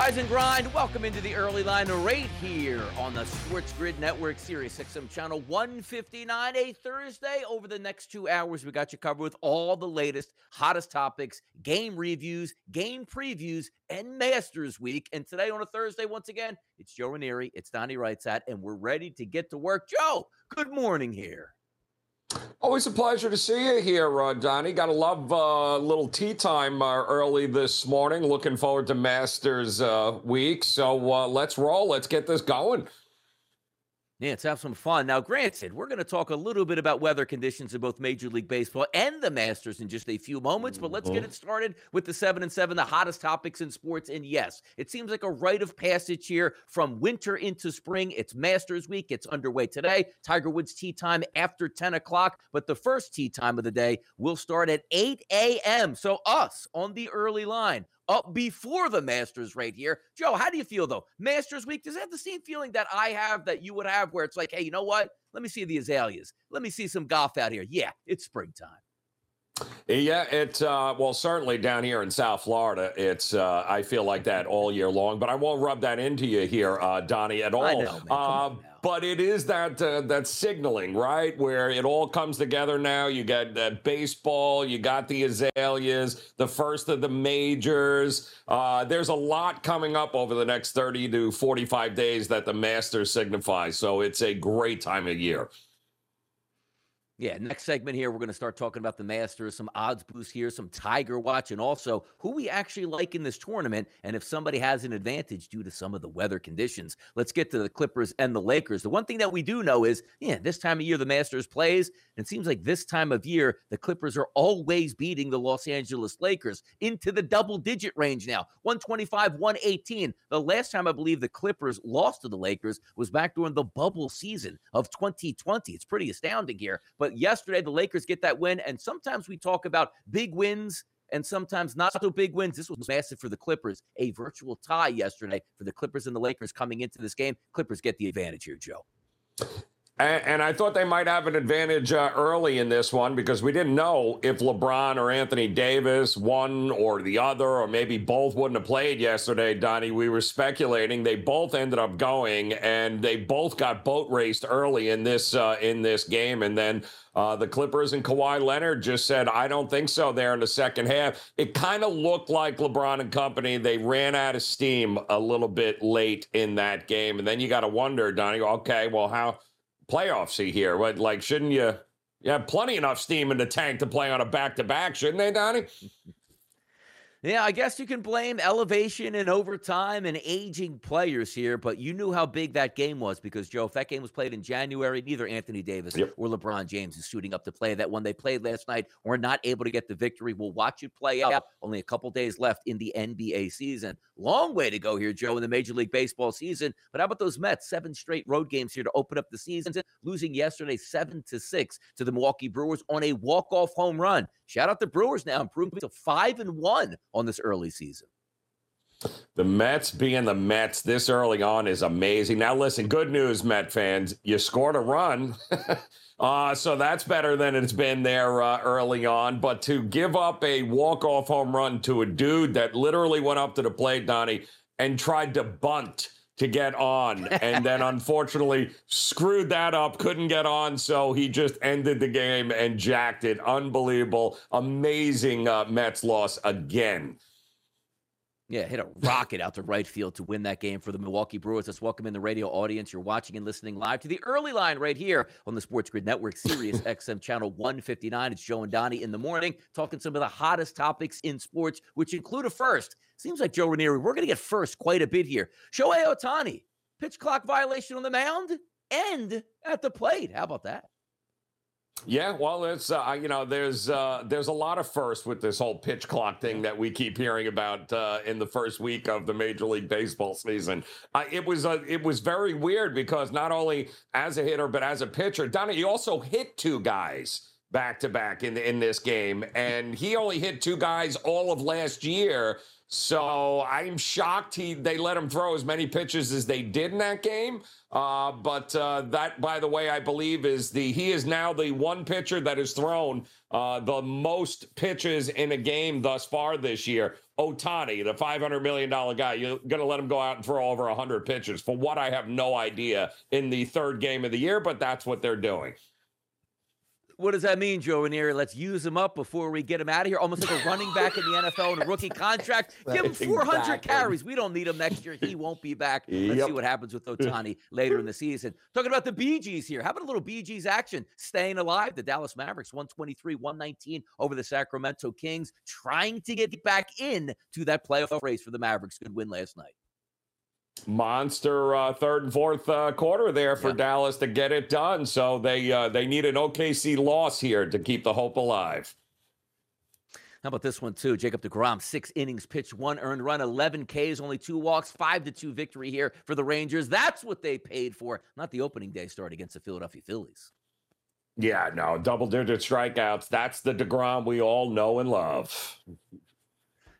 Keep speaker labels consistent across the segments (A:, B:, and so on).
A: Rise and grind. Welcome into the early line right here on the Sports Grid Network, Sirius XM Channel 159. A Thursday. Over the next two hours, we got you covered with all the latest, hottest topics, game reviews, game previews, and Masters Week. And today on a Thursday, once again, it's Joe Ranieri, it's Donnie Rightside, and we're ready to get to work. Joe, good morning here.
B: Always a pleasure to see you here, uh, Donnie. Got to love uh, little tee time uh, early this morning. Looking forward to Masters uh, week. So uh, let's roll. Let's get this going.
A: Yeah, let's have some fun. Now, granted, we're going to talk a little bit about weather conditions in both Major League Baseball and the Masters in just a few moments, but let's get mm-hmm. it started with the 7 and 7, the hottest topics in sports. And yes, it seems like a rite of passage here from winter into spring. It's Masters week. It's underway today. Tiger Woods tee time after 10 o'clock, but the first tee time of the day will start at 8 a.m. So, us on the early line up before the Masters right here. Joe, how do you feel though? Masters week, does it have the same feeling that I have that you would have where it's like, hey, you know what? Let me see the azaleas. Let me see some golf out here. Yeah, it's springtime.
B: Yeah, it's uh, well, certainly down here in South Florida, it's uh, I feel like that all year long. But I won't rub that into you here, uh, Donnie, at all.
A: Know, uh,
B: but it is that uh, that signaling, right, where it all comes together now. You got that baseball, you got the azaleas, the first of the majors. Uh, there's a lot coming up over the next 30 to 45 days that the Masters signifies. So it's a great time of year.
A: Yeah, next segment here, we're going to start talking about the Masters, some odds boost here, some Tiger Watch, and also who we actually like in this tournament, and if somebody has an advantage due to some of the weather conditions. Let's get to the Clippers and the Lakers. The one thing that we do know is, yeah, this time of year the Masters plays, and it seems like this time of year the Clippers are always beating the Los Angeles Lakers into the double digit range now 125, 118. The last time I believe the Clippers lost to the Lakers was back during the bubble season of 2020. It's pretty astounding here, but yesterday, the Lakers get that win. And sometimes we talk about big wins and sometimes not so big wins. This was massive for the Clippers. A virtual tie yesterday for the Clippers and the Lakers coming into this game. Clippers get the advantage here, Joe.
B: And, and, I thought they might have an advantage uh, early in this one because we didn't know if LeBron or Anthony Davis, one or the other, or maybe both wouldn't have played yesterday, Donnie. We were speculating. They both ended up going, and they both got boat raced early in this uh, in this game. And then uh, the Clippers and Kawhi Leonard just said, I don't think so there in the second half. It kind of looked like LeBron and company, they ran out of steam a little bit late in that game. And then you got to wonder, Donnie, okay, well, how playoffs see here. What like shouldn't you? You have plenty enough steam in the tank to play on a back to back, shouldn't they, Donnie?
A: Yeah, I guess you can blame elevation and overtime and aging players here, but you knew how big that game was because, Joe, if that game was played in January, neither Anthony Davis yep. or LeBron James is suiting up to play that one they played last night or not able to get the victory. We'll watch it play out. Only a couple days left in the NBA season. Long way to go here, Joe, in the Major League Baseball season. But how about those Mets? Seven straight road games here to open up the season, losing yesterday seven to six to the Milwaukee Brewers on a walk-off home run. Shout out the Brewers now, improving to five and one on this early season.
B: The Mets being the Mets this early on is amazing. Now, listen, good news, Met fans. You scored a run. uh, so that's better than it's been there uh, early on. But to give up a walk-off home run to a dude that literally went up to the plate, Donnie, and tried to bunt to get on. And then unfortunately screwed that up, couldn't get on. So he just ended the game and jacked it. Unbelievable. Amazing uh, Mets loss again.
A: Yeah, hit a rocket out to right field to win that game for the Milwaukee Brewers. Let's welcome in the radio audience. You're watching and listening live to the early line right here on the Sports Grid Network, Sirius XM channel 159. It's Joe and Donnie in the morning, talking some of the hottest topics in sports, which include a first. Seems like Joe Ranieri, we're going to get first quite a bit here. Shohei Ohtani, pitch clock violation on the mound and at the plate. How about that?
B: Yeah, well, it's uh, you know, there's uh, there's a lot of firsts with this whole pitch clock thing that we keep hearing about uh, in the first week of the Major League Baseball season. It was uh, it was very weird because not only as a hitter but as a pitcher, Donnie, he also hit two guys back to back in in this game, and he only hit two guys all of last year. So I'm shocked he they let him throw as many pitches as they did in that game. Uh, but uh, that, by the way, I believe is the he is now the one pitcher that has thrown uh, the most pitches in a game thus far this year. Ohtani, the five hundred million dollar guy, you're going to let him go out and throw over hundred pitches for what I have no idea in the third game of the year, but that's what they're doing.
A: What does that mean, Joe Ranieri? Let's use him up before we get him out of here. Almost like a running back in the NFL and a rookie contract. Give him 400 exactly. carries. We don't need him next year. He won't be back. Let's yep. see what happens with Ohtani later in the season. Talking about the Bee Gees here. How about a little Bee Gees action? Staying alive. The Dallas Mavericks 123, 119 over the Sacramento Kings, trying to get back in to that playoff race for the Mavericks. Good win last night
B: monster uh, third and fourth uh, quarter there for yeah. Dallas to get it done. So they uh, they need an OKC loss here to keep the hope alive.
A: How about this one too? Jacob DeGrom, six innings pitched, one earned run, 11 Ks, only two walks, five to two victory here for the Rangers. That's what they paid for, not the opening day start against the Philadelphia Phillies.
B: Yeah, no, double digit strikeouts. That's the DeGrom we all know and love.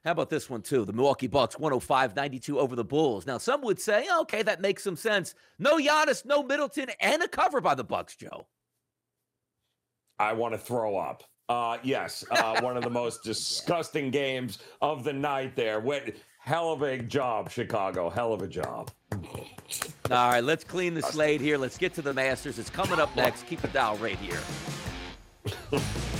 A: How about this one, too? The Milwaukee Bucks 105 92 over the Bulls. Now, some would say, okay, that makes some sense. No Giannis, no Middleton, and a cover by the Bucks, Joe.
B: I want to throw up. Uh, yes, uh, one of the most disgusting games of the night there. What, hell of a job, Chicago. Hell of a job.
A: All right, let's clean the slate here. Let's get to the Masters. It's coming up next. Keep the dial right here.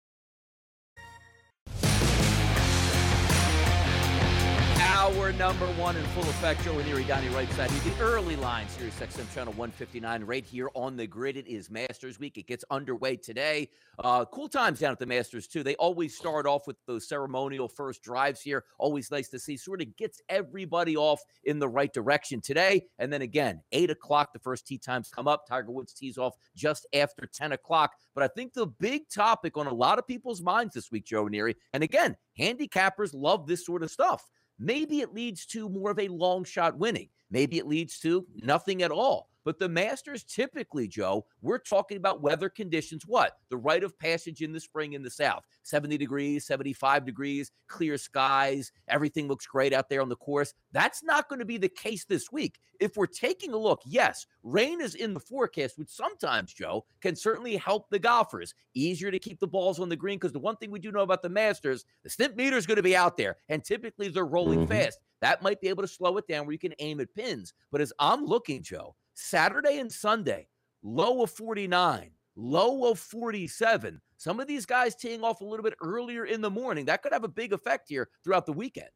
A: Hour number one in full effect. Joe Ranieri, Donnie Rightside. The early line, Sirius XM channel 159, right here on the grid. It is Masters Week. It gets underway today. Uh, cool times down at the Masters, too. They always start off with those ceremonial first drives here. Always nice to see. Sort of gets everybody off in the right direction today. And then again, 8 o'clock, the first tee times come up. Tiger Woods tees off just after 10 o'clock. But I think the big topic on a lot of people's minds this week, Joe Ranieri, and again, handicappers love this sort of stuff maybe it leads to more of a long shot winning. Maybe it leads to nothing at all. But the Masters typically, Joe, we're talking about weather conditions. What? The rite of passage in the spring in the South 70 degrees, 75 degrees, clear skies. Everything looks great out there on the course. That's not going to be the case this week. If we're taking a look, yes, rain is in the forecast, which sometimes, Joe, can certainly help the golfers. Easier to keep the balls on the green because the one thing we do know about the Masters, the Stimpmeter is going to be out there, and typically they're rolling mm-hmm. fast. That might be able to slow it down where you can aim at pins. But as I'm looking, Joe, Saturday and Sunday, low of 49, low of 47. Some of these guys teeing off a little bit earlier in the morning. That could have a big effect here throughout the weekend.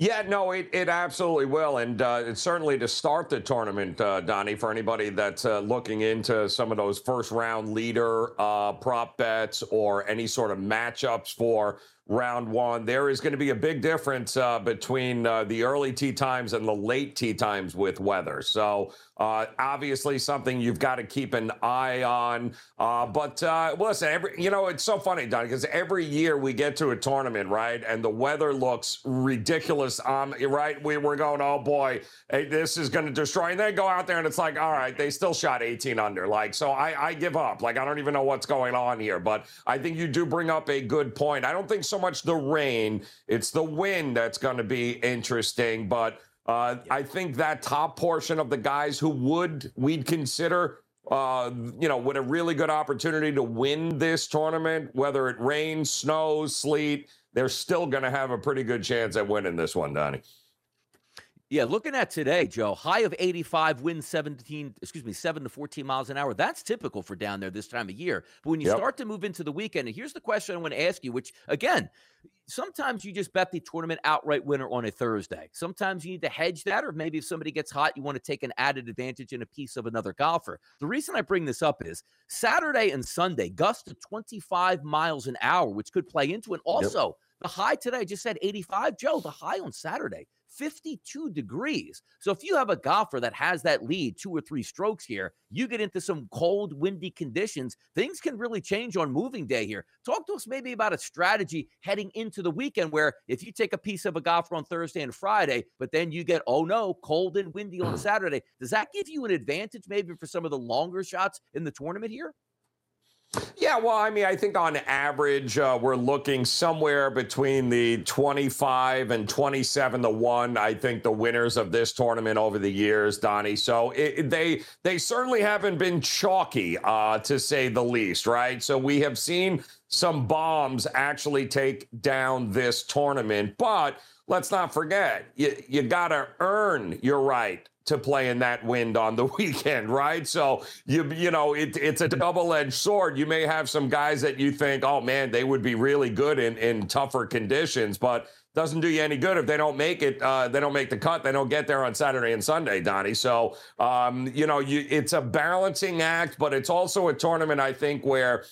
B: Yeah, no, it, it absolutely will. And uh, it's certainly to start the tournament, uh, Donnie, for anybody that's uh, looking into some of those first round leader uh, prop bets or any sort of matchups for round one. There is going to be a big difference uh, between uh, the early tee times and the late tee times with weather. So uh, obviously, something you've got to keep an eye on. Uh, but uh, listen, every you know it's so funny, Don, because every year we get to a tournament, right, and the weather looks ridiculous. Um, right, we were going, oh boy, hey, this is going to destroy. And then go out there and it's like, all right, they still shot 18 under. Like, so I, I give up. Like, I don't even know what's going on here. But I think you do bring up a good point. I don't think so much the rain; it's the wind that's going to be interesting, but. Uh, I think that top portion of the guys who would we'd consider, uh, you know, with a really good opportunity to win this tournament, whether it rains, snows, sleet, they're still going to have a pretty good chance at winning this one, Donnie.
A: Yeah, looking at today, Joe, high of 85, wind 17, excuse me, 7 to 14 miles an hour. That's typical for down there this time of year. But when you yep. start to move into the weekend, and here's the question I want to ask you, which again, sometimes you just bet the tournament outright winner on a Thursday. Sometimes you need to hedge that, or maybe if somebody gets hot, you want to take an added advantage in a piece of another golfer. The reason I bring this up is Saturday and Sunday, gusts of 25 miles an hour, which could play into it. Also, yep. the high today, I just said 85. Joe, the high on Saturday, 52 degrees. So if you have a golfer that has that lead, two or three strokes here, you get into some cold, windy conditions, things can really change on moving day here. Talk to us maybe about a strategy heading into the weekend where if you take a piece of a golfer on Thursday and Friday, but then you get, oh no, cold and windy on Saturday, does that give you an advantage maybe for some of the longer shots in the tournament here?
B: Yeah, well, I mean, I think on average, uh, we're looking somewhere between the 25 and 27 to 1. I think the winners of this tournament over the years, Donnie. So it, they they certainly haven't been chalky, uh, to say the least, right? So we have seen some bombs actually take down this tournament. But let's not forget, you, you got to earn your right to play in that wind on the weekend, right? So you you know it, it's a double-edged sword. You may have some guys that you think, oh man, they would be really good in in tougher conditions, but doesn't do you any good if they don't make it. Uh, they don't make the cut. They don't get there on Saturday and Sunday, Donnie. So um, you know, you, it's a balancing act, but it's also a tournament I think where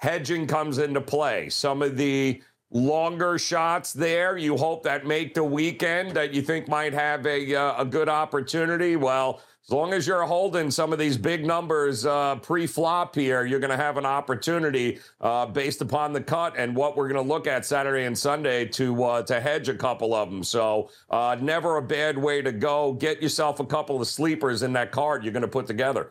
B: hedging comes into play. Some of the longer shots there. You hope that make the weekend that you think might have a, uh, a good opportunity. Well as long as you're holding some of these big numbers uh, pre-flop here you're going to have an opportunity uh, based upon the cut and what we're going to look at saturday and sunday to uh, to hedge a couple of them so uh, never a bad way to go. Get yourself a couple of sleepers in that card you're going to put together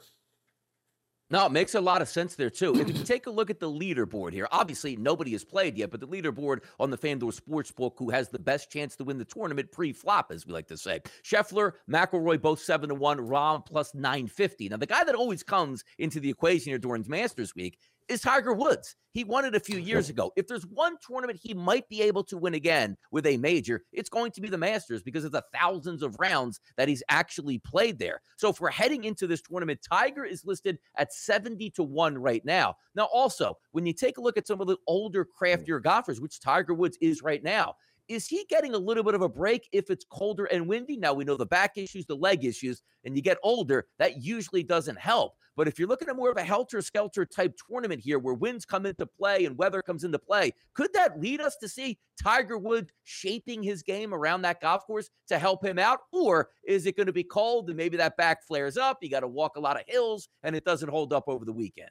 A: no, it makes a lot of sense there too. If you take a look at the leaderboard here, obviously nobody has played yet, but the leaderboard on the FanDuel Sportsbook, who has the best chance to win the tournament pre-flop, as we like to say. Scheffler, McIlroy, both seven to one. Rahm plus nine fifty. Now the guy that always comes into the equation here during Masters Week is Tiger Woods. He won it a few years ago. If there's one tournament he might be able to win again with a major, it's going to be the Masters because of the thousands of rounds that he's actually played there. So if we're heading into this tournament, Tiger is listed at 70 to 1 right now. Now, also, when you take a look at some of the older, hmm. craftier golfers, which Tiger Woods is right now, is he getting a little bit of a break if it's colder and windy? Now we know the back issues, the leg issues, and you get older, that usually doesn't help. But if you're looking at more of a helter skelter type tournament here where winds come into play and weather comes into play, could that lead us to see Tiger Woods shaping his game around that golf course to help him out? Or is it going to be cold and maybe that back flares up? You got to walk a lot of hills and it doesn't hold up over the weekend?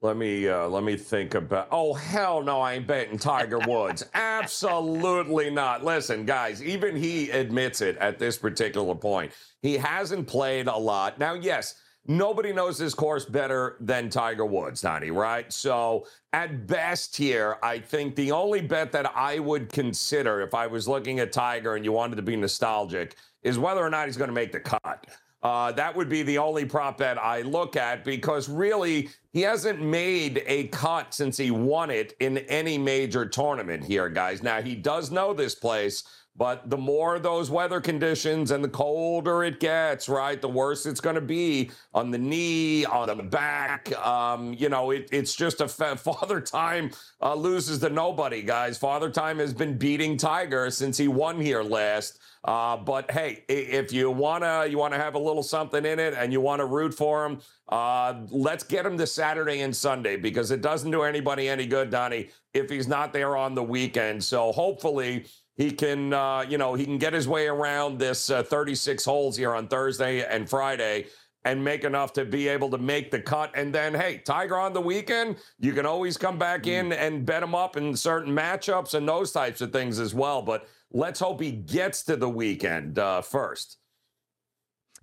B: Let me uh, let me think about. Oh hell no, I ain't betting Tiger Woods. Absolutely not. Listen, guys, even he admits it at this particular point. He hasn't played a lot. Now, yes, nobody knows this course better than Tiger Woods, Donnie, right? So at best here, I think the only bet that I would consider if I was looking at Tiger and you wanted to be nostalgic is whether or not he's going to make the cut. Uh, that would be the only prop bet I look at because really he hasn't made a cut since he won it in any major tournament here, guys. Now he does know this place, but the more those weather conditions and the colder it gets, right, the worse it's going to be on the knee, on the back. Um, you know, it, it's just a fa- father time uh, loses to nobody, guys. Father time has been beating Tiger since he won here last. Uh, but hey, if you wanna you wanna have a little something in it and you want to root for him, uh, let's get him this Saturday and Sunday because it doesn't do anybody any good, Donnie, if he's not there on the weekend. So hopefully he can uh, you know he can get his way around this uh, 36 holes here on Thursday and Friday and make enough to be able to make the cut. And then, hey, Tiger on the weekend, you can always come back in and bet him up in certain matchups and those types of things as well. But let's hope he gets to the weekend uh, first.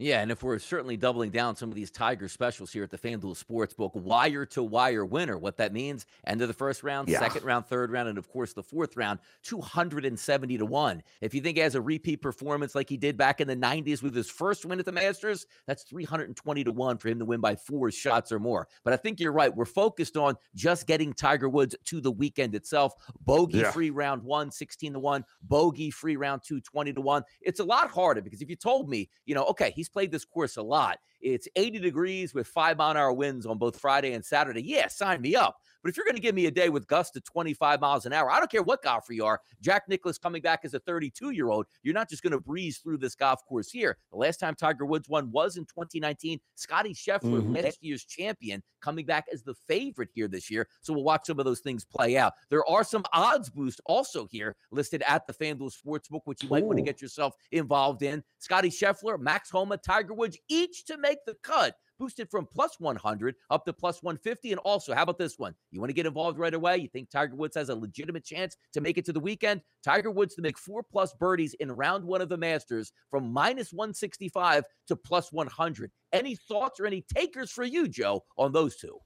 A: Yeah, and if we're certainly doubling down some of these Tiger specials here at the FanDuel Sportsbook, wire to wire winner, what that means, end of the first round,
B: Yeah.
A: second round, third round, and of course the fourth round, 270 to 1. If you think he has a repeat performance like he did back in the 90s with his first win at the Masters, that's 320 to 1 for him to win by four shots or more. But I think you're right. We're focused on just getting Tiger Woods to the weekend itself. Bogey
B: Yeah.
A: free round one, 16 to 1, bogey free round two, 20 to 1. It's a lot harder because if you told me, you know, okay, he's played this course a lot. It's 80 degrees with five mile an hour winds on both Friday and Saturday. Yeah, sign me up. But if you're going to give me a day with gusts to 25 miles an hour, I don't care what golfer you are. Jack Nicklaus coming back as a 32 year old, you're not just going to breeze through this golf course here. The last time Tiger Woods won was in 2019. Scottie Scheffler,
B: Mhm.
A: last year's champion, coming back as the favorite here this year. So we'll watch some of those things play out. There are some odds boosts also here listed at the FanDuel Sportsbook, which you might want to get yourself involved in. Scottie Scheffler, Max Homa, Tiger Woods, each to make the cut boosted from plus 100 up to plus 150. And also, how about this one? You want to get involved right away? You think Tiger Woods has a legitimate chance to make it to the weekend? Tiger Woods to make four plus birdies in round one of the Masters from minus 165 to plus 100. Any thoughts or any takers for you, Joe, on those two?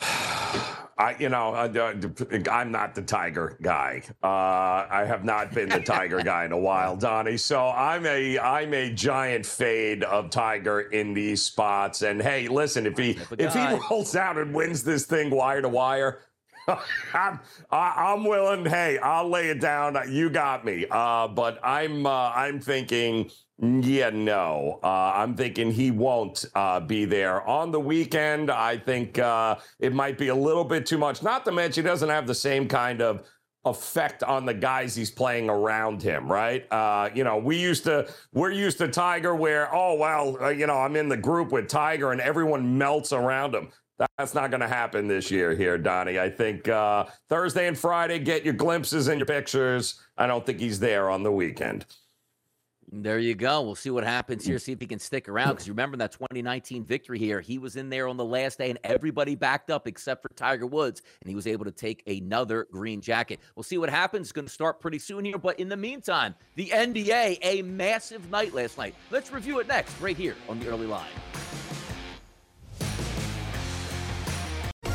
B: I, you know, uh, I'm not the Tiger guy. Uh, I have not been the Tiger guy in a while, Donnie. So I'm a I'm a giant fade of Tiger in these spots. And hey, listen, if he if he rolls out and wins this thing wire to wire. I'm, I'm willing. Hey, I'll lay it down. You got me. Uh, but I'm uh, I'm thinking yeah, no. Uh, I'm thinking he won't uh, be there on the weekend. I think uh, it might be a little bit too much. Not to mention, he doesn't have the same kind of effect on the guys he's playing around him, right? Uh, you know, we used to, we're used to Tiger where, oh, well, uh, you know, I'm in the group with Tiger and everyone melts around him. That's not going to happen this year here, Donnie. I think uh, Thursday and Friday, get your glimpses and your pictures. I don't think he's there on the weekend.
A: There you go. We'll see what happens here. See if he can stick around. Because remember that 2019 victory here. He was in there on the last day, and everybody backed up except for Tiger Woods, and he was able to take another green jacket. We'll see what happens. It's going to start pretty soon here. But in the meantime, the NBA, a massive night last night. Let's review it next, right here on the early line.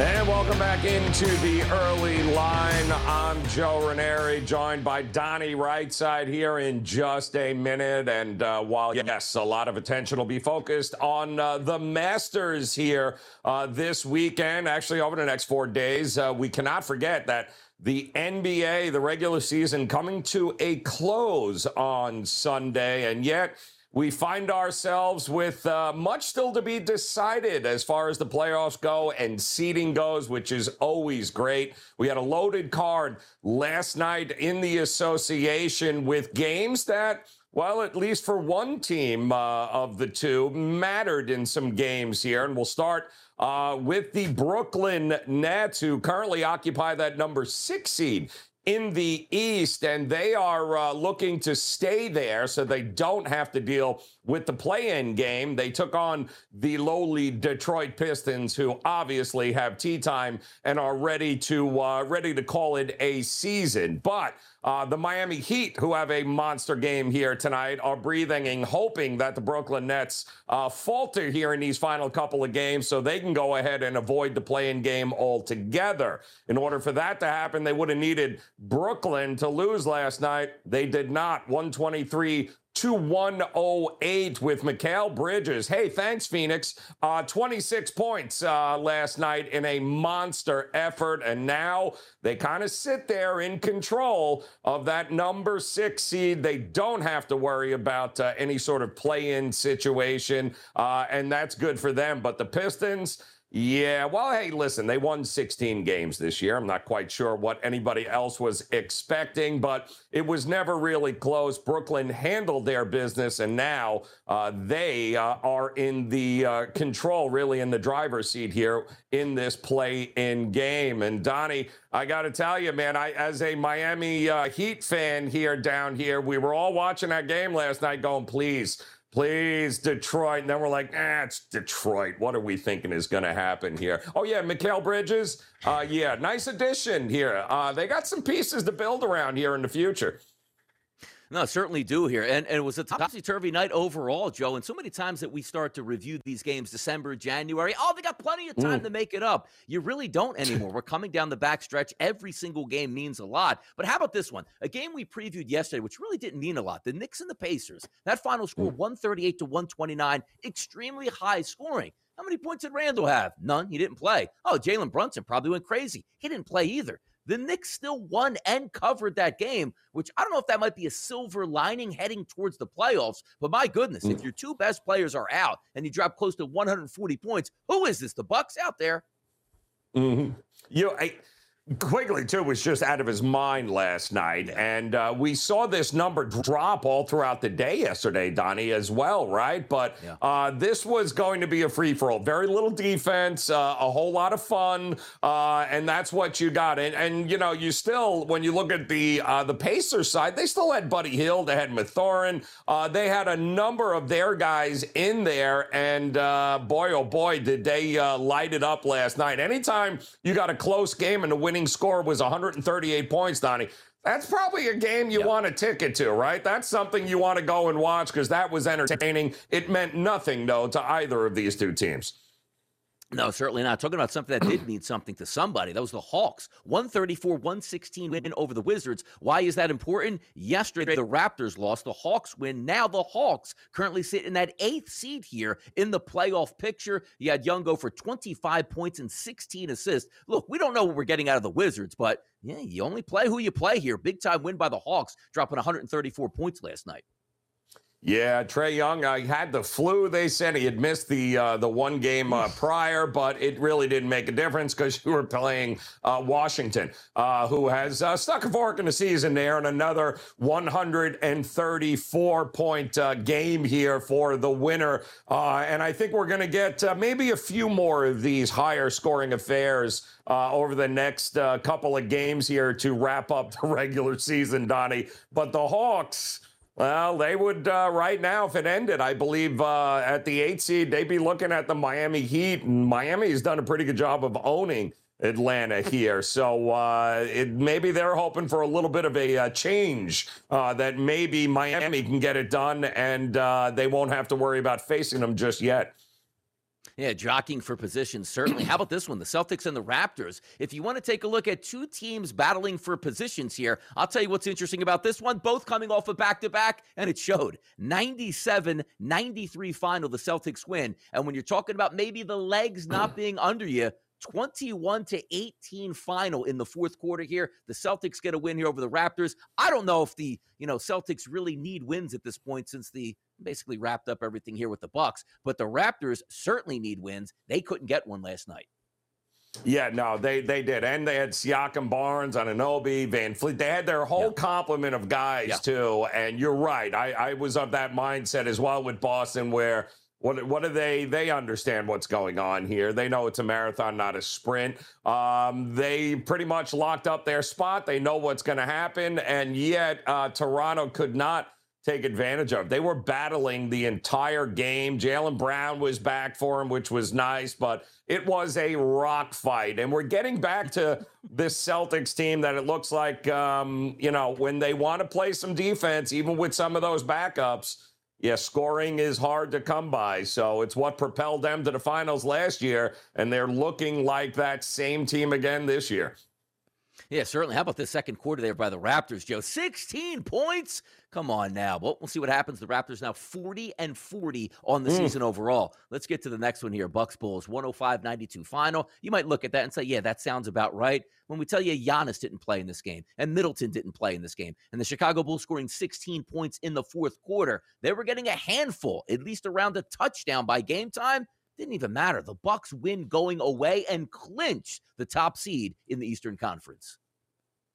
B: And welcome back into the early line. I'm Joe Ranieri, joined by Donnie Rightside here in just a minute. And uh, while, yes, a lot of attention will be focused on uh, the Masters here uh, this weekend, actually over the next four days, uh, we cannot forget that the NBA, the regular season, coming to a close on Sunday. And yet, we find ourselves with uh, much still to be decided as far as the playoffs go and seeding goes, which is always great. We had a loaded card last night in the association with games that. Well, at least for one team uh, of the two, mattered in some games here. And we'll start uh, with the Brooklyn Nets, who currently occupy that number six seed in the East, and they are uh, looking to stay there so they don't have to deal with the play in game. They took on the lowly Detroit Pistons, who obviously have tee time and are ready to uh, ready to call it a season. But uh, the Miami Heat, who have a monster game here tonight, are breathing and hoping that the Brooklyn Nets uh, falter here in these final couple of games so they can go ahead and avoid the play-in game altogether. In order for that to happen, they would have needed Brooklyn to lose last night. They did not. 123 to 108 with Mikal Bridges. Hey, thanks, Phoenix. Uh, 26 points uh, last night in a monster effort. And now they kind of sit there in control of that number six seed. They don't have to worry about uh, any sort of play in situation. Uh, and that's good for them. But the Pistons, yeah, well, hey, listen, they won 16 games this year. I'm not quite sure what anybody else was expecting, but it was never really close. Brooklyn handled their business, and now uh, they uh, are in the uh, control, really in the driver's seat here in this play in game. And Donnie, I got to tell you, man, I as a Miami uh, Heat fan here down here, we were all watching that game last night going, please please, Detroit. And then we're like, ah, it's Detroit. What are we thinking is going to happen here? Oh, yeah, Mikal Bridges. Uh, yeah, nice addition here. Uh, they got some pieces to build around here in the future.
A: No, certainly do here. And, and it was a topsy turvy night overall, Joe. And so many times that we start to review these games December, January, oh, they got plenty of time mm. to make it up. You really don't anymore. We're coming down the back stretch. Every single game means a lot. But how about this one? A game we previewed yesterday, which really didn't mean a lot. The Knicks and the Pacers. That final score, mm. 138 to 129, extremely high scoring. How many points did Randall have? None. He didn't play. Oh, Jalen Brunson probably went crazy. He didn't play either. The Knicks still won and covered that game, which I don't know if that might be a silver lining heading towards the playoffs. But my goodness, mm. if your two best players are out and you drop close to 140 points, who is this? The Bucks out there?
B: Mm-hmm. You know, I Quickley, too, was just out of his mind last night. And uh, we saw this number drop all throughout the day yesterday, Donnie, as well, right? But yeah. uh, this was going to be a free for all. Very little defense, uh, a whole lot of fun. Uh, and that's what you got. And, and, you know, you still, when you look at the uh, the Pacers side, they still had Buddy Hield, they had Mathurin. Uh, they had a number of their guys in there. And boy, oh boy, did they light it up last night. Anytime you got a close game and the winning score was 138 points, Donnie. That's probably a game you yep. want a ticket to, right? That's something you want to go and watch because that was entertaining. It meant nothing, though, to either of these two teams.
A: No, certainly not. Talking about something that did mean something to somebody. That was the Hawks. 134 116 win over the Wizards. Why is that important? Yesterday, the Raptors lost. The Hawks win. Now, the Hawks currently sit in that eighth seed here in the playoff picture. You had Young go for 25 points and 16 assists. Look, we don't know what we're getting out of the Wizards, but yeah, you only play who you play here. Big time win by the Hawks, dropping 134 points last night.
B: Yeah, Trae Young. I had the flu. They said he had missed the uh, the one game uh, prior, but it really didn't make a difference because you were playing uh, Washington, uh, who has uh, stuck a fork in the season there, and another 134 point uh, game here for the winner. and I think we're going to get maybe a few more of these higher scoring affairs. over the next couple of games here to wrap up the regular season, Donnie. But the Hawks, well, they would uh, right now, if it ended, I believe uh, at the eight seed, they'd be looking at the Miami Heat, and Miami has done a pretty good job of owning Atlanta here. So uh, it, maybe they're hoping for a little bit of a uh, change uh, that maybe Miami can get it done, and uh, they won't have to worry about facing them just yet.
A: Yeah, jockeying for position, certainly. How about this one? The Celtics and the Raptors. If you want to take a look at two teams battling for positions here, I'll tell you what's interesting about this one. Both coming off a back to back, and it showed 97 93 final, the Celtics win. And when you're talking about maybe the legs not being under you, 21 to 18 final in the fourth quarter here. The Celtics get a win here over the Raptors. I don't know if the, you know, Celtics really need wins at this point since the basically wrapped up everything here with the Bucks, but the Raptors certainly need wins. They couldn't get one last night.
B: Yeah, no, they they did, and they had Siakam, Barnes, Anunoby, VanVleet. They had their whole yeah. complement of guys yeah. too. And you're right, I, I was of that mindset as well with Boston, where what what do they they understand what's going on here? They know it's a marathon, not a sprint. Um, they pretty much locked up their spot. They know what's going to happen, and yet uh, Toronto could not take advantage of. They were battling the entire game. Jaylen Brown was back for him, which was nice, but it was a rock fight. And we're getting back to this Celtics team that it looks like, um, you know, when they want to play some defense, even with some of those backups yeah, scoring is hard to come by. So it's what propelled them to the finals last year, and they're looking like that same team again this year.
A: Yeah, certainly. How about the second quarter there by the Raptors, Joe? 16 points. Come on now. Well, we'll see what happens. The Raptors now 40 and 40 on the mm. season overall. Let's get to the next one here. Bucks Bulls 105-92 final. You might look at that and say, "Yeah, that sounds about right." When we tell you Giannis didn't play in this game and Middleton didn't play in this game, and the Chicago Bulls scoring 16 points in the fourth quarter, they were getting a handful, at least around a touchdown by game time. Didn't even matter. The Bucks win going away and clinch the top seed in the Eastern Conference.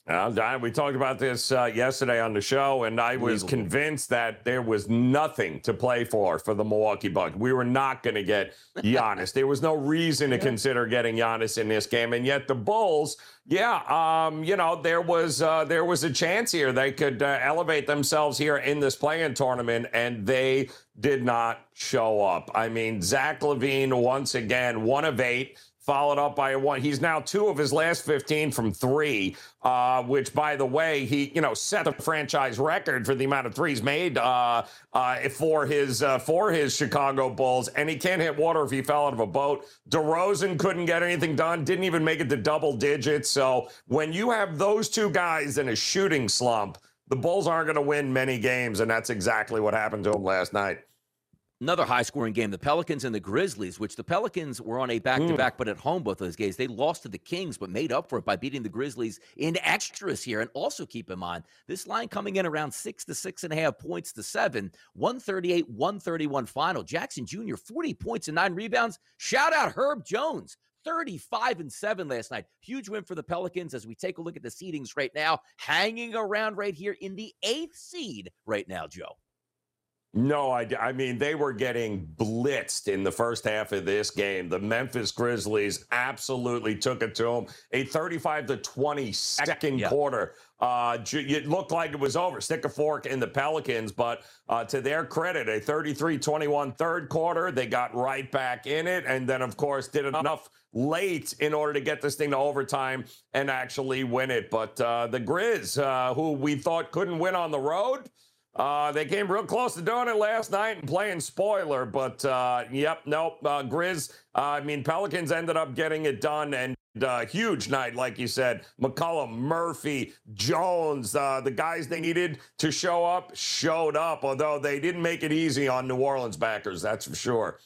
B: Don, we talked about this uh, yesterday on the show, and I was convinced that there was nothing to play for for the Milwaukee Bucks. We were not going to get Giannis. there was no reason to consider getting Giannis in this game, and yet the Bulls, yeah, um, you know, there was uh, there was a chance here they could uh, elevate themselves here in this playing tournament, and they did not show up. I mean, Zach LaVine once again, one of eight followed up by a one. He's now two of his last 15 from three, uh, which, by the way, he you know set the franchise record for the amount of threes made uh, uh, for his uh, for his Chicago Bulls, and he can't hit water if he fell out of a boat. DeRozan couldn't get anything done, didn't even make it to double digits. So when you have those two guys in a shooting slump, the Bulls aren't going to win many games, and that's exactly what happened to them last night.
A: Another high scoring game, the Pelicans and the Grizzlies, which the Pelicans were on a back to back, but at home both of those games. They lost to the Kings, but made up for it by beating the Grizzlies in extras here. And also keep in mind, this line coming in around six to six and a half points to seven, 138, 131 final. Jackson Jr., 40 points and nine rebounds. Shout out Herb Jones. 35 and 7 last night. Huge win for the Pelicans as we take a look at the seedings right now, hanging around right here in the eighth seed right now, Joe.
B: No, I, I mean, they were getting blitzed in the first half of this game. The Memphis Grizzlies absolutely took it to them. A 35 to 20 second yeah. quarter. Uh, it looked like it was over. Stick a fork in the Pelicans, but uh, to their credit, a 33 21 third quarter. They got right back in it. And then, of course, did enough late in order to get this thing to overtime and actually win it. But uh, the Grizz, uh, who we thought couldn't win on the road, uh, they came real close to doing it last night and playing spoiler, but uh, yep, nope. Uh, Grizz, uh, I mean, Pelicans ended up getting it done and uh, huge night, like you said. McCollum, Murphy, Jones, uh, the guys they needed to show up showed up, although they didn't make it easy on New Orleans backers, that's for sure.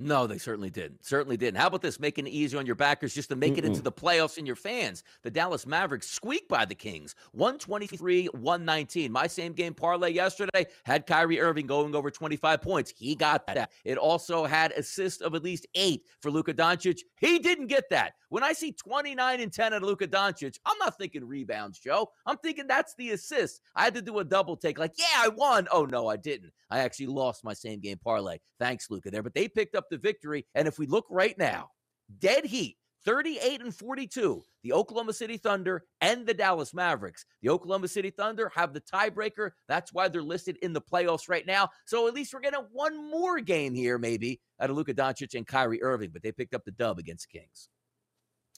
A: No, they certainly didn't. Certainly didn't. How about this? Making it easy on your backers just to make Mm-mm. it into the playoffs and your fans. The Dallas Mavericks squeaked by the Kings, 123 119. My same game parlay yesterday had Kyrie Irving going over 25 points. He got that. It also had assists of at least eight for Luka Doncic. He didn't get that. When I see 29 and 10 at Luka Doncic, I'm not thinking rebounds, Joe. I'm thinking that's the assist. I had to do a double take, like, yeah, I won. Oh, no, I didn't. I actually lost my same game parlay. Thanks, Luka, there. But they picked up the victory. And if we look right now, dead heat, 38 and 42, the Oklahoma City Thunder and the Dallas Mavericks. The Oklahoma City Thunder have the tiebreaker. That's why they're listed in the playoffs right now. So at least we're getting one more game here, maybe, out of Luka Doncic and Kyrie Irving. But they picked up the dub against the Kings.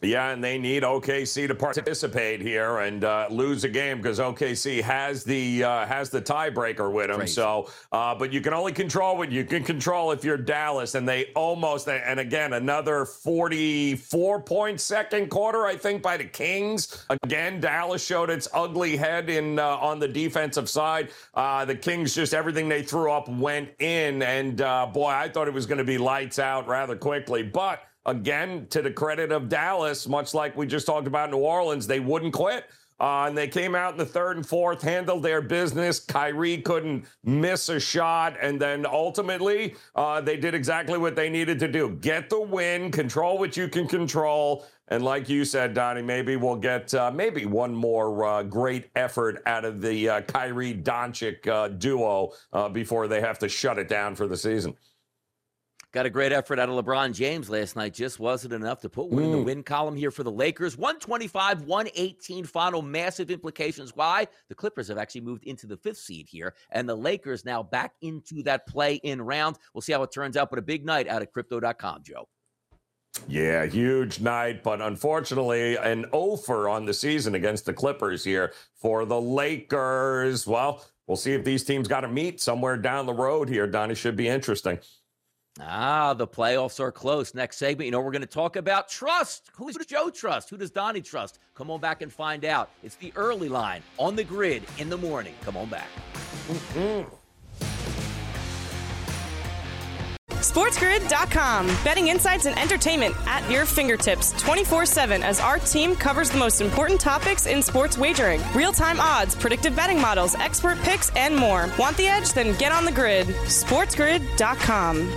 B: Yeah, and they need OKC to participate here and uh, lose a game because OKC has the uh, has the tiebreaker with them. So, uh, but you can only control what you can control if you're Dallas, and they almost and again another 44 point second quarter, I think, by the Kings. Again, Dallas showed its ugly head in uh, on the defensive side. Uh, the Kings just everything they threw up went in, and uh, boy, I thought it was going to be lights out rather quickly, but again, to the credit of Dallas, much like we just talked about New Orleans, they wouldn't quit. Uh, and they came out in the third and fourth, handled their business. Kyrie couldn't miss a shot. And then ultimately, uh, they did exactly what they needed to do get the win, control what you can control. And like you said, Donnie, maybe we'll get uh, maybe one more uh, great effort out of the uh, Kyrie Doncic uh, duo before they have to shut it down for the season.
A: Got a great effort out of LeBron James last night. Just wasn't enough to put one mm. in the mm. win column here for the Lakers. 125, 118 final. Massive implications. Why? The Clippers have actually moved into the fifth seed here, and the Lakers now back into that play in round. We'll see how it turns out, but a big night out of crypto.com, Joe.
B: Yeah, huge night, but unfortunately, an offer on the season against the Clippers here for the Lakers. Well, we'll see if these teams got to meet somewhere down the road here. Donnie should be interesting.
A: Ah, the playoffs are close. Next segment, you know, we're going to talk about trust. Who does Joe trust? Who does Donnie trust? Come on back and find out. It's the early line on the grid in the morning. Come on back. Mm-hmm.
C: SportsGrid.com. Betting insights and entertainment at your fingertips 24 7 as our team covers the most important topics in sports wagering real time odds, predictive betting models, expert picks, and more. Want the edge? Then get on the grid. SportsGrid.com.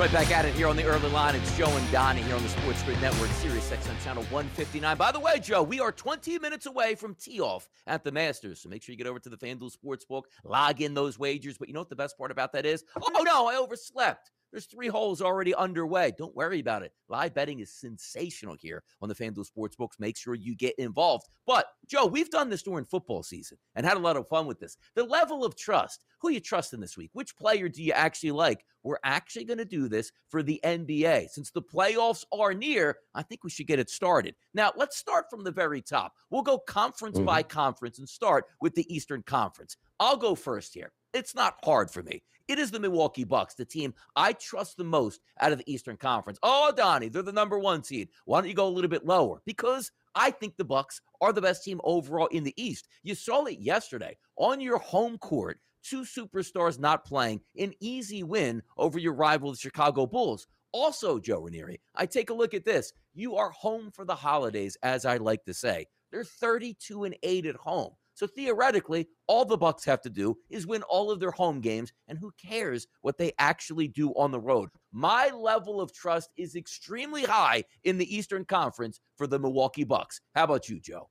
A: Right back at it here on the early line. It's Joe and Donnie here on the SportsGrid Network, Sirius XM Channel 159. By the way, Joe, we are 20 minutes away from tee off at the Masters. So make sure you get over to the FanDuel Sportsbook, log in those wagers. But you know what the best part about that is? Oh, no, I overslept. There's three holes already underway. Don't worry about it. Live betting is sensational here on the FanDuel Sportsbooks. Make sure you get involved. But, Joe, we've done this during football season and had a lot of fun with this. The level of trust. Who you trusting this week? Which player do you actually like? We're actually going to do this for the NBA. Since the playoffs are near, I think we should get it started. Now, let's start from the very top. We'll go conference mm-hmm. by conference and start with the Eastern Conference. I'll go first here. It's not hard for me. It is the Milwaukee Bucks, the team I trust the most out of the Eastern Conference. Oh, Donnie, they're the number one seed. Why don't you go a little bit lower? Because I think the Bucks are the best team overall in the East. You saw it yesterday on your home court. Two superstars not playing, an easy win over your rival, the Chicago Bulls. Also, Joe Ranieri, I take a look at this. You are home for the holidays, as I like to say. They're 32 and 8 at home. So theoretically, all the Bucks have to do is win all of their home games, and who cares what they actually do on the road? My level of trust is extremely high in the Eastern Conference for the Milwaukee Bucks. How about you, Joe?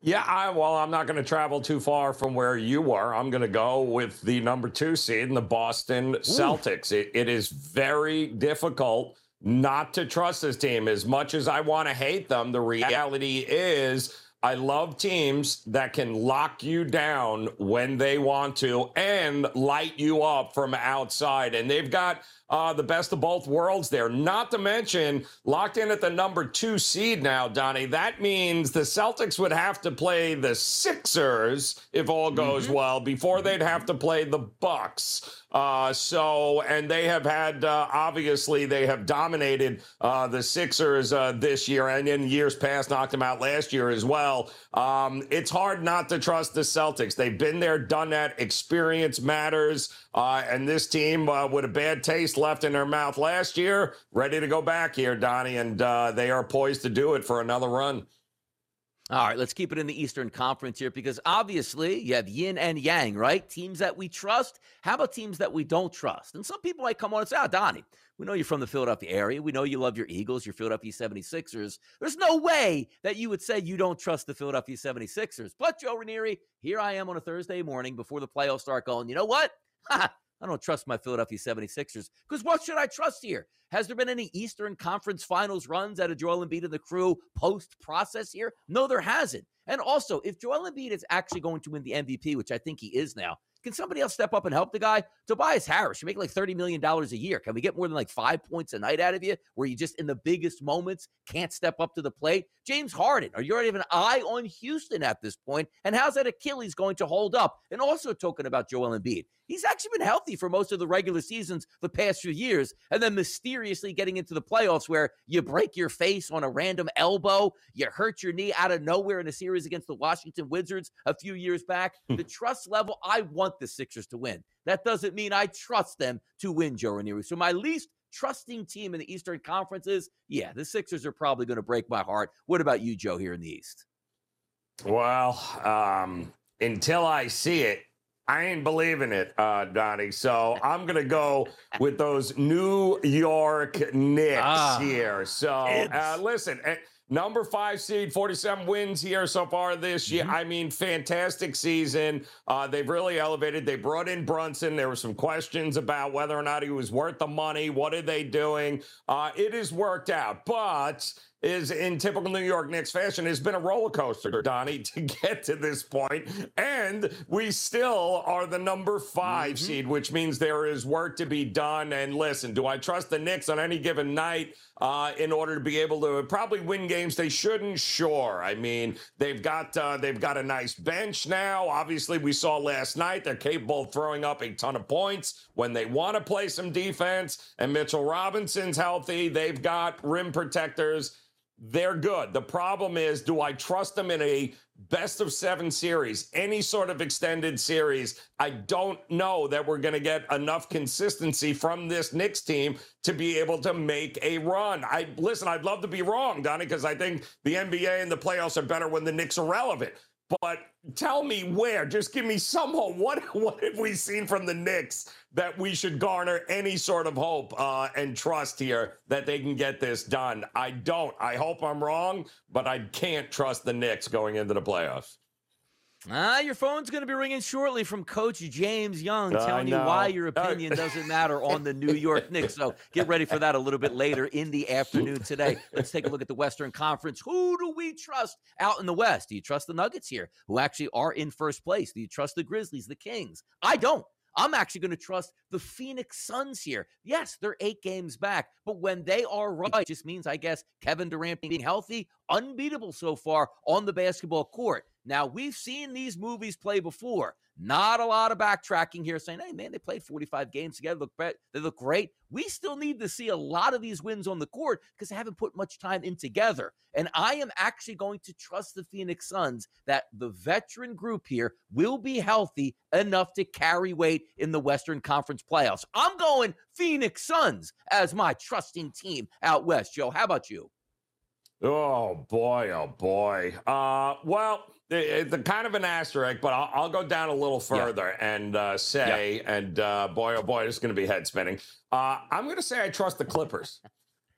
B: Yeah, I, well, I'm not going to travel too far from where you were. I'm going to go with the number two seed in the Boston Celtics. It, it is very difficult not to trust this team. As much as I want to hate them, the reality is I love teams that can lock you down when they want to and light you up from outside. And they've got uh, the best of both worlds there. Not to mention, locked in at the number two seed now, Donnie. That means the Celtics would have to play the Sixers if all goes mm-hmm. well before they'd have to play the Bucks. Uh, so, and they have had, uh, obviously, they have dominated uh, the Sixers uh, this year and in years past, knocked them out last year as well. Um, it's hard not to trust the Celtics. They've been there, done that. Experience matters. Uh, and this team, uh, with a bad taste left in their mouth last year, ready to go back here, Donnie. And they are poised to do it for another run.
A: All right, let's keep it in the Eastern Conference here because obviously you have yin and yang, right? Teams that we trust. How about teams that we don't trust? And some people might come on and say, oh, Donnie, we know you're from the Philadelphia area. We know you love your Eagles, your Philadelphia 76ers. There's no way that you would say you don't trust the Philadelphia 76ers. But Joe Ranieri, here I am on a Thursday morning before the playoffs start going, you know what? I don't trust my Philadelphia 76ers because what should I trust here? Has there been any Eastern Conference Finals runs out of Joel Embiid and the crew post process here? No, there hasn't. And also, if Joel Embiid is actually going to win the MVP, which I think he is now, can somebody else step up and help the guy? Tobias Harris, you make like $30 million a year. Can we get more than like five points a night out of you where you just in the biggest moments can't step up to the plate? James Harden, are you already have an eye on Houston at this point? And how's that Achilles going to hold up? And also talking about Joel Embiid. He's actually been healthy for most of the regular seasons the past few years, and then mysteriously getting into the playoffs where you break your face on a random elbow, you hurt your knee out of nowhere in a series against the Washington Wizards a few years back. Hmm. the trust level, I want the Sixers to win. That doesn't mean I trust them to win, Joe Ranieri. So my least trusting team in the Eastern Conference is, yeah, the Sixers are probably going to break my heart. What about you, Joe, here in the East?
B: Well, um, until I see it, I ain't believing it, uh, Donnie. So I'm gonna go with those New York Knicks ah, here. So uh, listen, eh, number five seed, 47 wins here so far this year. Mm-hmm. I mean, fantastic season. Uh, they've really elevated. They brought in Brunson. There were some questions about whether or not he was worth the money. What are they doing? Uh, it has worked out, but is in typical New York Knicks fashion has been a roller coaster, Donnie, to get to this point. And we still are the number 5 mm-hmm. seed, which means there is work to be done. And listen, do I trust the Knicks on any given night? Uh, in order to be able to probably win games they shouldn't. Sure, I mean they've got uh, they've got a nice bench now. Obviously, we saw last night they're capable of throwing up a ton of points when they want to play some defense. And Mitchell Robinson's healthy. They've got rim protectors they're good. The problem is, do I trust them in a best of seven series, any sort of extended series? I don't know that we're going to get enough consistency from this Knicks team to be able to make a run. I listen, I'd love to be wrong, Donnie, because I think the NBA and the playoffs are better when the Knicks are relevant. But tell me where. Just give me some hope. What what have we seen from the Knicks that we should garner any sort of hope uh, and trust here that they can get this done? I don't. I hope I'm wrong, but I can't trust the Knicks going into the playoffs.
A: Ah, your phone's going to be ringing shortly from Coach James Young telling you why your opinion doesn't matter on the New York Knicks. So get ready for that a little bit later in the afternoon today. Let's take a look at the Western Conference. Who do we trust out in the West? Do you trust the Nuggets here, who actually are in first place? Do you trust the Grizzlies, the Kings? I don't. I'm actually going to trust the Phoenix Suns here. Yes, they're eight games back, but when they are right, just means, I guess, Kevin Durant being healthy, unbeatable so far on the basketball court. Now, we've seen these movies play before. Not a lot of backtracking here saying, hey, man, they played 45 games together. Look, they look great. We still need to see a lot of these wins on the court because they haven't put much time in together. And I am actually going to trust the Phoenix Suns that the veteran group here will be healthy enough to carry weight in the Western Conference playoffs. I'm going Phoenix Suns as my trusting team out west. Joe, how about you?
B: Oh boy, oh boy. Uh, well, it's a kind of an asterisk, but I'll, I'll go down a little further yeah. and uh, say, yeah. and uh, boy, oh boy, it's going to be head spinning. Uh, I'm going to say I trust the Clippers.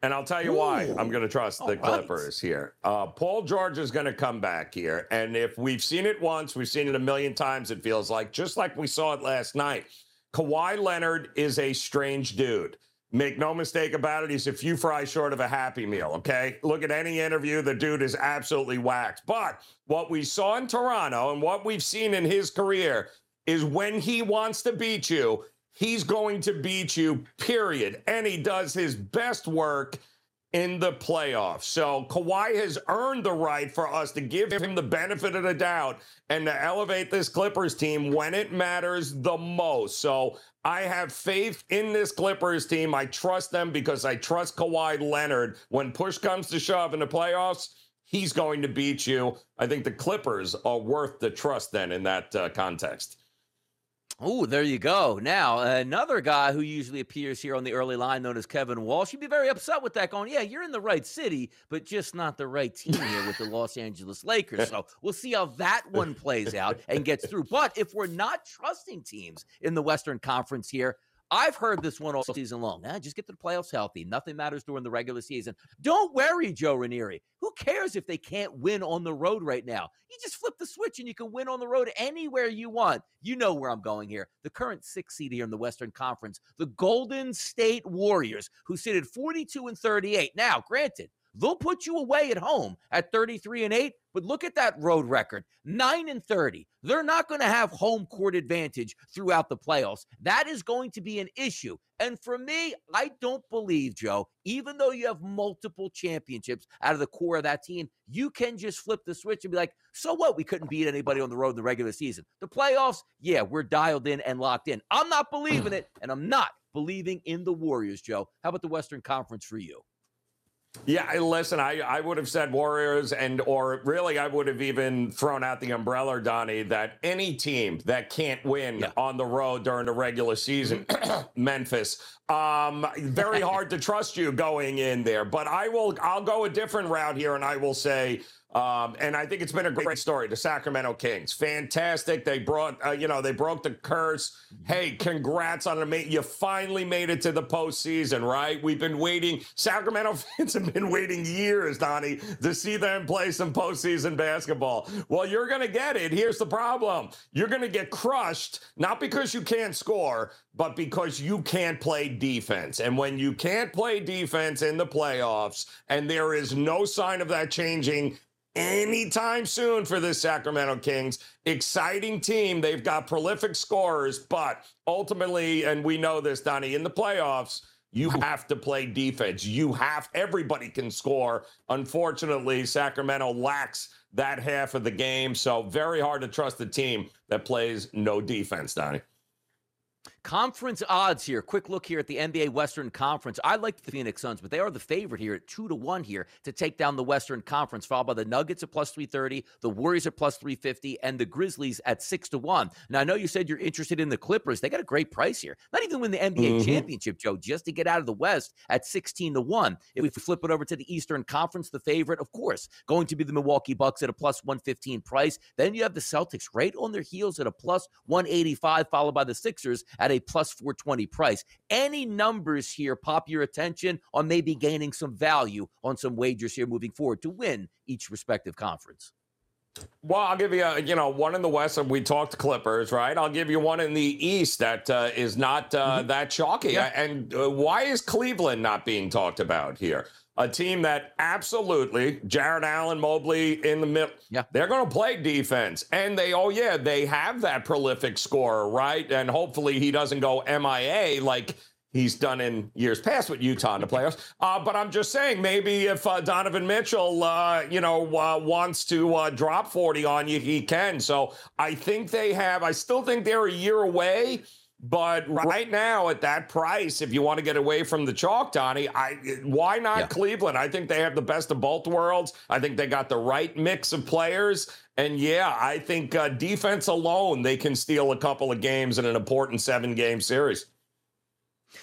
B: And I'll tell you Ooh. why I'm going to trust the Clippers here. Uh, Paul George is going to come back here. And if we've seen it once, we've seen it a million times, it feels like, just like we saw it last night. Kawhi Leonard is a strange dude. Make no mistake about it, he's a few fries short of a happy meal, okay? Look at any interview, the dude is absolutely whacked. But what we saw in Toronto and what we've seen in his career is when he wants to beat you, he's going to beat you, period. And he does his best work in the playoffs. So Kawhi has earned the right for us to give him the benefit of the doubt and to elevate this Clippers team when it matters the most. So I have faith in this Clippers team. I trust them because I trust Kawhi Leonard. When push comes to shove in the playoffs, he's going to beat you. I think the Clippers are worth the trust then in that uh, context.
A: Oh, there you go. Now, another guy who usually appears here on the early line, known as Kevin Walsh, he'd be very upset with that, going, Yeah, you're in the right city, but just not the right team here with the Los Angeles Lakers. So we'll see how that one plays out and gets through. But if we're not trusting teams in the Western Conference here, I've heard this one all season long. Eh, just get to the playoffs healthy. Nothing matters during the regular season. Don't worry, Joe Ranieri. Who cares if they can't win on the road right now? You just flip the switch and you can win on the road anywhere you want. You know where I'm going here. The current six seed here in the Western Conference, the Golden State Warriors, who sit at 42 and 38. Now, granted, They'll put you away at home at 33 and 8, but look at that road record 9 and 30. They're not going to have home court advantage throughout the playoffs. That is going to be an issue. And for me, I don't believe, Joe, even though you have multiple championships out of the core of that team, you can just flip the switch and be like, so what? We couldn't beat anybody on the road in the regular season. The playoffs, yeah, we're dialed in and locked in. I'm not believing it, and I'm not believing in the Warriors, Joe. How about the Western Conference for you?
B: Yeah, listen, I, I would have said Warriors, and or really, I would have even thrown out the umbrella, Donnie, that any team that can't win yeah. on the road during the regular season, mm-hmm. Memphis, um, very hard to trust you going in there. But I will, I'll go a different route here, and I will say um, and I think it's been a great story. The Sacramento Kings, fantastic. They brought, uh, you know, they broke the curse. Hey, congrats on it. You finally made it to the postseason, right? We've been waiting. Sacramento fans have been waiting years, Donnie, to see them play some postseason basketball. Well, you're going to get it. Here's the problem: you're going to get crushed, not because you can't score, but because you can't play defense. And when you can't play defense in the playoffs, and there is no sign of that changing anytime soon for the Sacramento Kings. Exciting team. They've got prolific scorers, but ultimately, and we know this, Donnie, in the playoffs, you have to play defense. You have, everybody can score. Unfortunately, Sacramento lacks that half of the game. So, very hard to trust a team that plays no defense, Donnie.
A: Conference odds here. Quick look here at the NBA Western Conference. I like the Phoenix Suns, but they are the favorite here at two to one here to take down the Western Conference, followed by the Nuggets at plus 330, the Warriors at plus 350, and the Grizzlies at six to one. Now, I know you said you're interested in the Clippers. They got a great price here. Not even win the NBA mm-hmm. championship, Joe, just to get out of the West at 16 to one. If we flip it over to the Eastern Conference, the favorite, of course, going to be the Milwaukee Bucks at a plus 115 price. Then you have the Celtics right on their heels at a plus 185, followed by the Sixers at a plus 420 price. Any numbers here pop your attention on maybe gaining some value on some wagers here moving forward to win each respective conference?
B: Well, I'll give you, a, you know, one in the West, and we talked Clippers, right? I'll give you one in the East that uh, is not uh, mm-hmm. that chalky. Yeah. And uh, why is Cleveland not being talked about here? A team that absolutely Jarrett Allen, Mobley in the middle.
A: Yeah,
B: they're going to play defense, and they oh yeah, they have that prolific scorer, right? And hopefully he doesn't go MIA like he's done in years past with Utah in the playoffs. Uh, but I'm just saying, maybe if uh, Donovan Mitchell, uh, you know, uh, wants to uh, drop 40 on you, he can. So I think they have. I still think they're a year away. But right now, at that price, if you want to get away from the chalk, Donnie, I why not yeah. Cleveland? I think they have the best of both worlds. I think they got the right mix of players, and yeah, I think uh, defense alone they can steal a couple of games in an important seven-game series.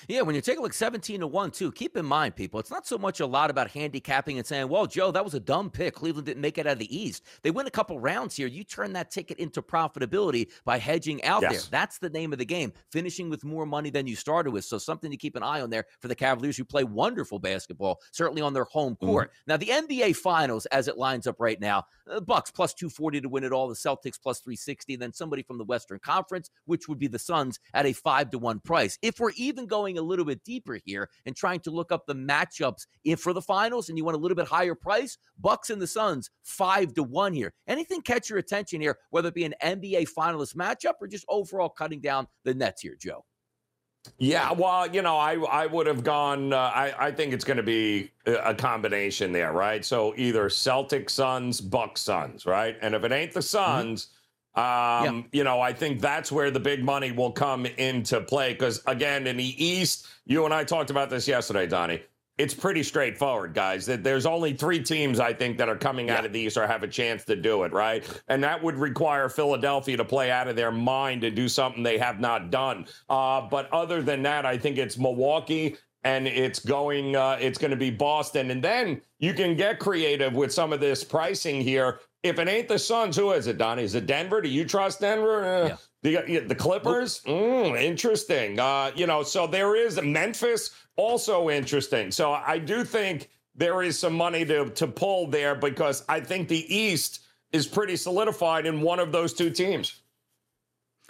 A: Yeah, when you take a look 17 to 1, too, keep in mind, people, it's not so much a lot about handicapping and saying, well, Joe, that was a dumb pick. Cleveland didn't make it out of the East. They win a couple rounds here. You turn that ticket into profitability by hedging out yes. there. That's the name of the game, finishing with more money than you started with. So something to keep an eye on there for the Cavaliers who play wonderful basketball, certainly on their home court. Mm-hmm. Now, the NBA Finals, as it lines up right now, uh, Bucks plus 240 to win it all, the Celtics plus 360, then somebody from the Western Conference, which would be the Suns at a 5 to 1 price. If we're even going a little bit deeper here and trying to look up the matchups if for the finals and you want a little bit higher price, Bucks and the Suns 5 to 1 here. Anything catch your attention here, whether it be an NBA finalist matchup or just overall cutting down the Nets here, Joe?
B: Yeah, well, you know, I I would have gone. Uh, I I think it's going to be a combination there, right? So either Celtic Suns, Buck Suns, right? And if it ain't the mm-hmm. Suns, mm-hmm. um, yeah. you know, I think that's where the big money will come into play. Because again, in the East, you and I talked about this yesterday, Donnie it's pretty straightforward, guys. That there's only three teams I think that are coming yeah. out of these or have a chance to do it, right? And that would require Philadelphia to play out of their mind and do something they have not done. Uh, but other than that, I think it's Milwaukee and it's going uh, it's going to be Boston, and then you can get creative with some of this pricing here. If it ain't the Suns, who is it, Donnie? Is it Denver? Do you trust Denver? Uh, yeah. The, the Clippers? Mm, interesting. Uh, you know, so there is Memphis also interesting. So I do think there is some money to to pull there because I think the East is pretty solidified in one of those two teams.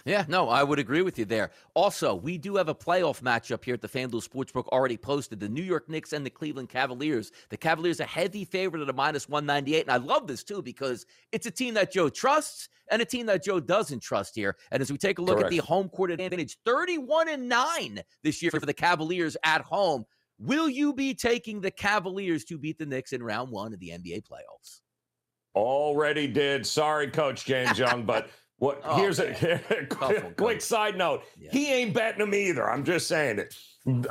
A: Yeah, no, I would agree with you there. Also, we do have a playoff matchup here at the FanDuel Sportsbook already posted. The New York Knicks and the Cleveland Cavaliers. The Cavaliers a heavy favorite at a minus 198. And I love this too because it's a team that Joe trusts and a team that Joe doesn't trust here. And as we take a look Correct. at the home court advantage, 31 and 9 this year for the Cavaliers at home. Will you be taking the Cavaliers to beat the Knicks in round one of the NBA playoffs?
B: Already did. Sorry, Coach James Young, but what? Oh, here's man. a quick, quick side note. Yeah. He ain't betting them either. I'm just saying it.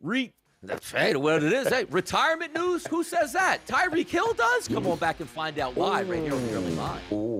A: Re- that's hey, what it is. Hey, retirement news? Who says that? Tyreek Hill does? Come on back and find out live right here on the early line. Ooh. Ooh.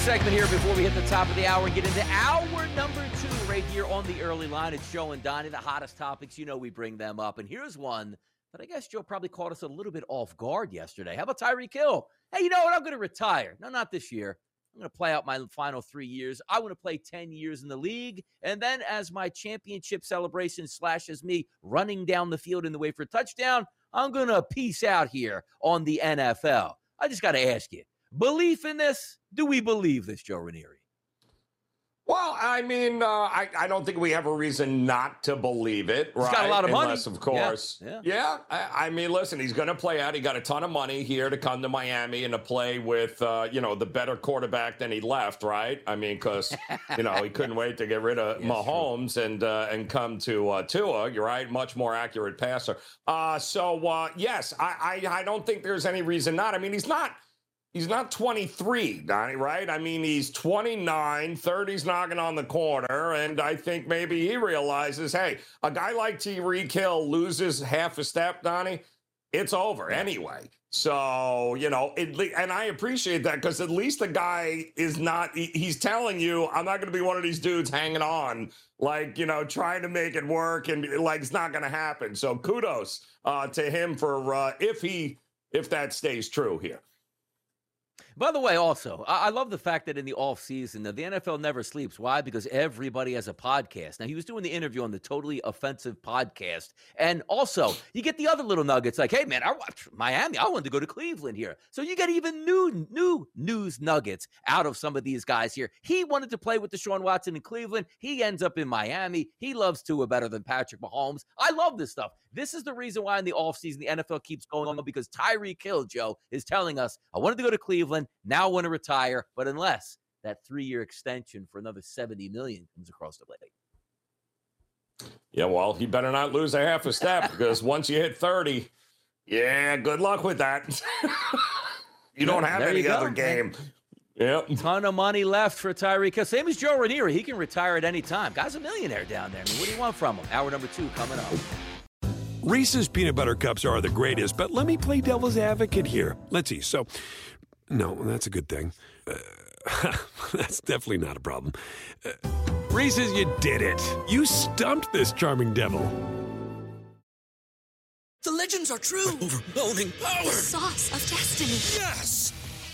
A: Segment here before we hit the top of the hour and get into hour number two right here on the early line. It's Joe and Donnie, the hottest topics. You know we bring them up. And here's one that I guess Joe probably caught us a little bit off guard yesterday. How about Tyreek Hill? Hey, you know what? I'm going to retire. No, not this year. I'm going to play out my final three years. I want to play 10 years in the league. And then, as my championship celebration slashes me running down the field in the way for a touchdown, I'm going to peace out here on the NFL. I just got to ask you belief in this? Do we believe this, Joe Ranieri?
B: Well, I mean, uh, I, I don't think we have a reason not to believe it, right?
A: He's got a lot of money.
B: Of course.
A: Yeah.
B: yeah. I, I, mean, listen, he's going to play out. He got a ton of money here to come to Miami and to play with, uh, you know, the better quarterback than he left, right? I mean, because, you know, he couldn't wait to get rid of yes, Mahomes and uh, and come to uh, Tua, you're right? Much more accurate passer. Uh, so, uh, yes, I, I, I don't think there's any reason not. I mean, he's not – He's not 23, Donnie, right? I mean, he's 29, 30's knocking on the corner, and I think maybe he realizes, hey, a guy like Tyreek Hill loses half a step, Donnie, it's over anyway. So, you know, it, and I appreciate that because at least the guy is not, he, he's telling you, I'm not going to be one of these dudes hanging on, like, you know, trying to make it work and like it's not going to happen. So kudos uh, to him for uh, if he, if that stays true here.
A: By the way, also, I, I love the fact that in the off season, the NFL never sleeps. Why? Because everybody has a podcast. Now, he was doing the interview on the Totally Offensive podcast. And also, you get the other little nuggets like, hey, man, I watched Miami. I wanted to go to Cleveland here. So you get even new, new news nuggets out of some of these guys here. He wanted to play with Deshaun Watson in Cleveland. He ends up in Miami. He loves Tua better than Patrick Mahomes. I love this stuff. This is the reason why in the offseason the NFL keeps going on because Tyreek Hill, Joe, is telling us, I wanted to go to Cleveland, now I want to retire, but unless that three-year extension for another 70 million comes across the plate.
B: Yeah, well, he better not lose a half a step because once you hit 30, yeah, good luck with that. you don't have any other game. Yep.
A: Ton of money left for Tyreek Hill. Same as Joe Ranieri. He can retire at any time. Guy's a millionaire down there. I mean, what do you want from him? Hour number two coming up.
D: Reese's peanut butter cups are the greatest, but let me play devil's advocate here. Let's see. So, no, that's a good thing. Uh, that's definitely not a problem. Uh, Reese's, you did it. You stumped this charming devil.
E: The legends are true. overwhelming power!
F: The sauce of destiny.
G: Yes!